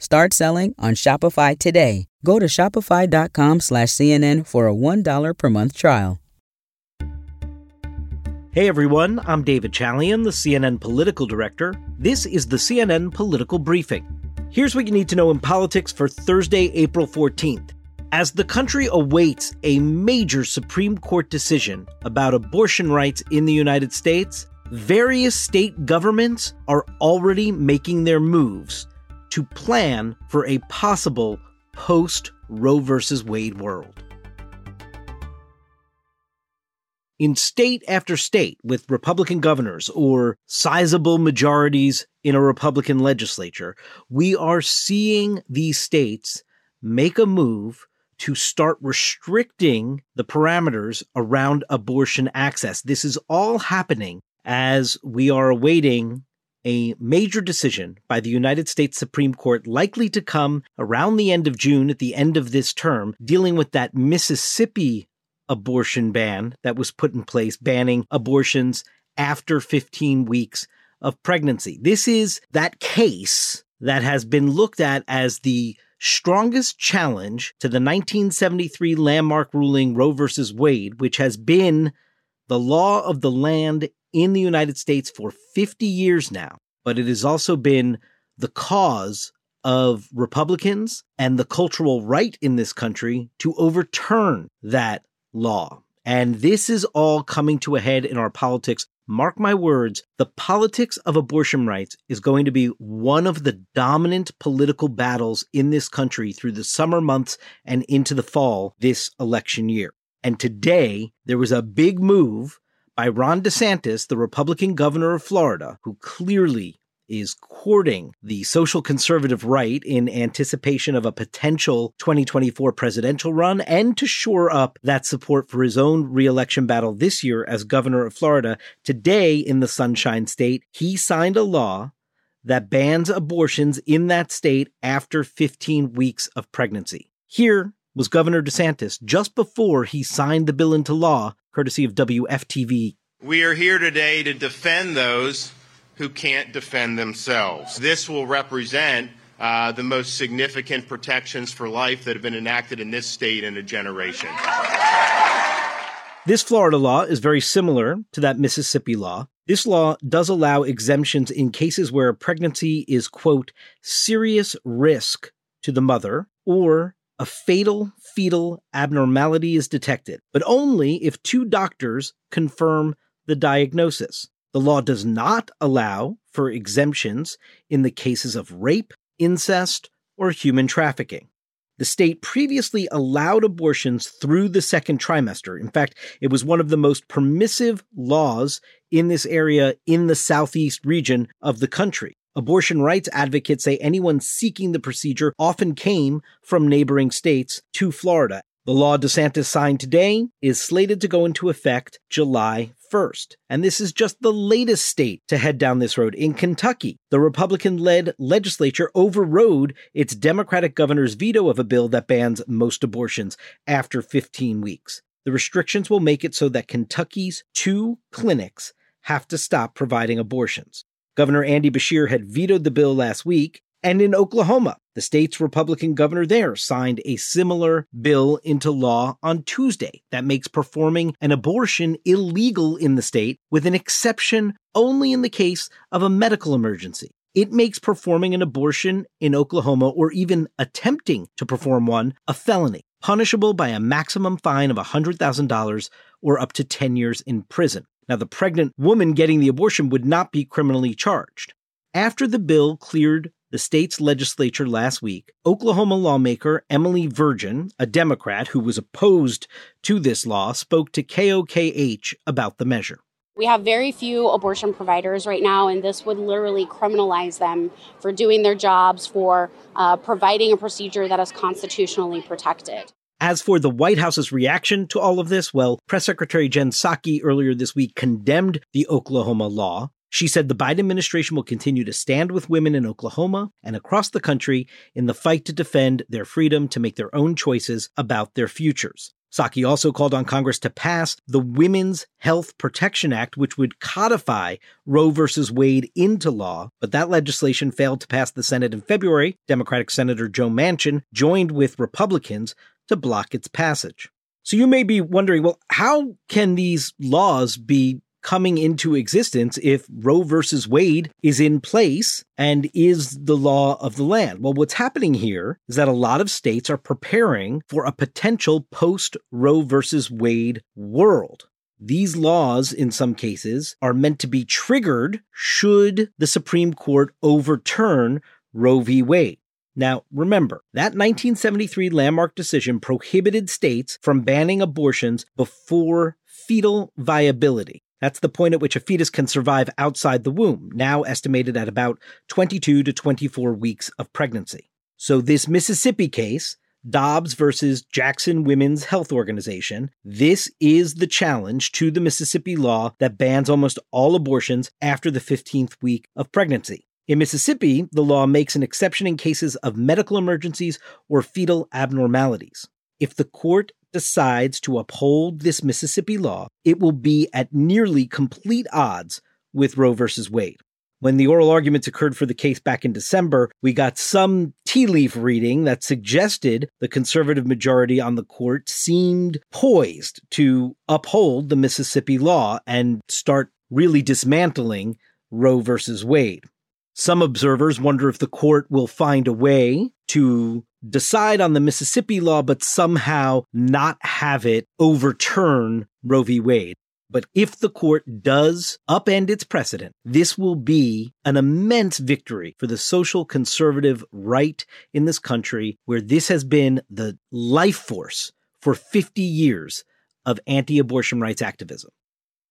Start selling on Shopify today. Go to shopify.com slash CNN for a $1 per month trial. Hey everyone, I'm David Chalian, the CNN political director. This is the CNN Political Briefing. Here's what you need to know in politics for Thursday, April 14th. As the country awaits a major Supreme Court decision about abortion rights in the United States, various state governments are already making their moves to plan for a possible post Roe v. Wade world. In state after state with Republican governors or sizable majorities in a Republican legislature, we are seeing these states make a move to start restricting the parameters around abortion access. This is all happening as we are awaiting a major decision by the United States Supreme Court likely to come around the end of June at the end of this term, dealing with that Mississippi abortion ban that was put in place, banning abortions after 15 weeks of pregnancy. This is that case that has been looked at as the strongest challenge to the 1973 landmark ruling Roe v. Wade, which has been the law of the land in the United States for 50 years now, but it has also been the cause of Republicans and the cultural right in this country to overturn that law. And this is all coming to a head in our politics. Mark my words, the politics of abortion rights is going to be one of the dominant political battles in this country through the summer months and into the fall this election year. And today, there was a big move by Ron DeSantis, the Republican governor of Florida, who clearly is courting the social conservative right in anticipation of a potential 2024 presidential run and to shore up that support for his own reelection battle this year as governor of Florida. Today in the Sunshine State, he signed a law that bans abortions in that state after 15 weeks of pregnancy. Here was Governor DeSantis just before he signed the bill into law courtesy of WFTV. We are here today to defend those who can't defend themselves. This will represent uh, the most significant protections for life that have been enacted in this state in a generation. This Florida law is very similar to that Mississippi law. This law does allow exemptions in cases where a pregnancy is, quote, serious risk to the mother or a fatal fetal abnormality is detected, but only if two doctors confirm the diagnosis. The law does not allow for exemptions in the cases of rape, incest, or human trafficking. The state previously allowed abortions through the second trimester. In fact, it was one of the most permissive laws in this area in the southeast region of the country. Abortion rights advocates say anyone seeking the procedure often came from neighboring states to Florida. The law DeSantis signed today is slated to go into effect July 1st. And this is just the latest state to head down this road. In Kentucky, the Republican led legislature overrode its Democratic governor's veto of a bill that bans most abortions after 15 weeks. The restrictions will make it so that Kentucky's two clinics have to stop providing abortions. Governor Andy Beshear had vetoed the bill last week. And in Oklahoma, the state's Republican governor there signed a similar bill into law on Tuesday that makes performing an abortion illegal in the state, with an exception only in the case of a medical emergency. It makes performing an abortion in Oklahoma or even attempting to perform one a felony, punishable by a maximum fine of $100,000 or up to 10 years in prison. Now, the pregnant woman getting the abortion would not be criminally charged. After the bill cleared the state's legislature last week, Oklahoma lawmaker Emily Virgin, a Democrat who was opposed to this law, spoke to KOKH about the measure. We have very few abortion providers right now, and this would literally criminalize them for doing their jobs, for uh, providing a procedure that is constitutionally protected. As for the White House's reaction to all of this, well, Press Secretary Jen Psaki earlier this week condemned the Oklahoma law. She said the Biden administration will continue to stand with women in Oklahoma and across the country in the fight to defend their freedom to make their own choices about their futures. Psaki also called on Congress to pass the Women's Health Protection Act, which would codify Roe v. Wade into law, but that legislation failed to pass the Senate in February. Democratic Senator Joe Manchin joined with Republicans to block its passage. So you may be wondering, well, how can these laws be coming into existence if Roe versus Wade is in place and is the law of the land. Well, what's happening here is that a lot of states are preparing for a potential post Roe versus Wade world. These laws, in some cases, are meant to be triggered should the Supreme Court overturn Roe v. Wade. Now, remember, that 1973 landmark decision prohibited states from banning abortions before fetal viability. That's the point at which a fetus can survive outside the womb, now estimated at about 22 to 24 weeks of pregnancy. So, this Mississippi case, Dobbs versus Jackson Women's Health Organization, this is the challenge to the Mississippi law that bans almost all abortions after the 15th week of pregnancy. In Mississippi, the law makes an exception in cases of medical emergencies or fetal abnormalities. If the court decides to uphold this Mississippi law, it will be at nearly complete odds with Roe versus Wade. When the oral arguments occurred for the case back in December, we got some tea leaf reading that suggested the conservative majority on the court seemed poised to uphold the Mississippi law and start really dismantling Roe versus Wade. Some observers wonder if the court will find a way to decide on the Mississippi law, but somehow not have it overturn Roe v. Wade. But if the court does upend its precedent, this will be an immense victory for the social conservative right in this country, where this has been the life force for 50 years of anti abortion rights activism.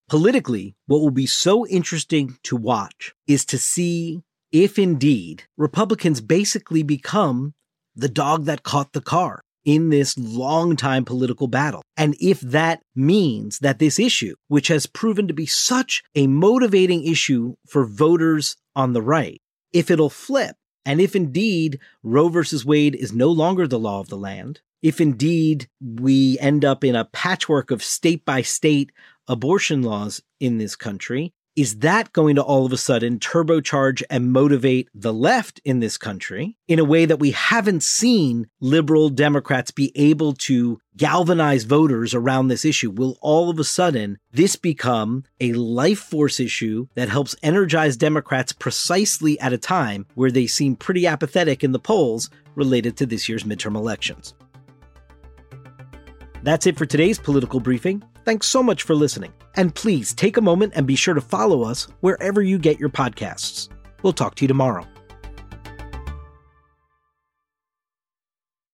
Politically, what will be so interesting to watch is to see if indeed Republicans basically become the dog that caught the car in this long-time political battle. And if that means that this issue, which has proven to be such a motivating issue for voters on the right, if it'll flip, and if indeed Roe versus Wade is no longer the law of the land, if indeed we end up in a patchwork of state by state abortion laws in this country, is that going to all of a sudden turbocharge and motivate the left in this country in a way that we haven't seen liberal Democrats be able to galvanize voters around this issue? Will all of a sudden this become a life force issue that helps energize Democrats precisely at a time where they seem pretty apathetic in the polls related to this year's midterm elections? That's it for today's political briefing. Thanks so much for listening. And please take a moment and be sure to follow us wherever you get your podcasts. We'll talk to you tomorrow.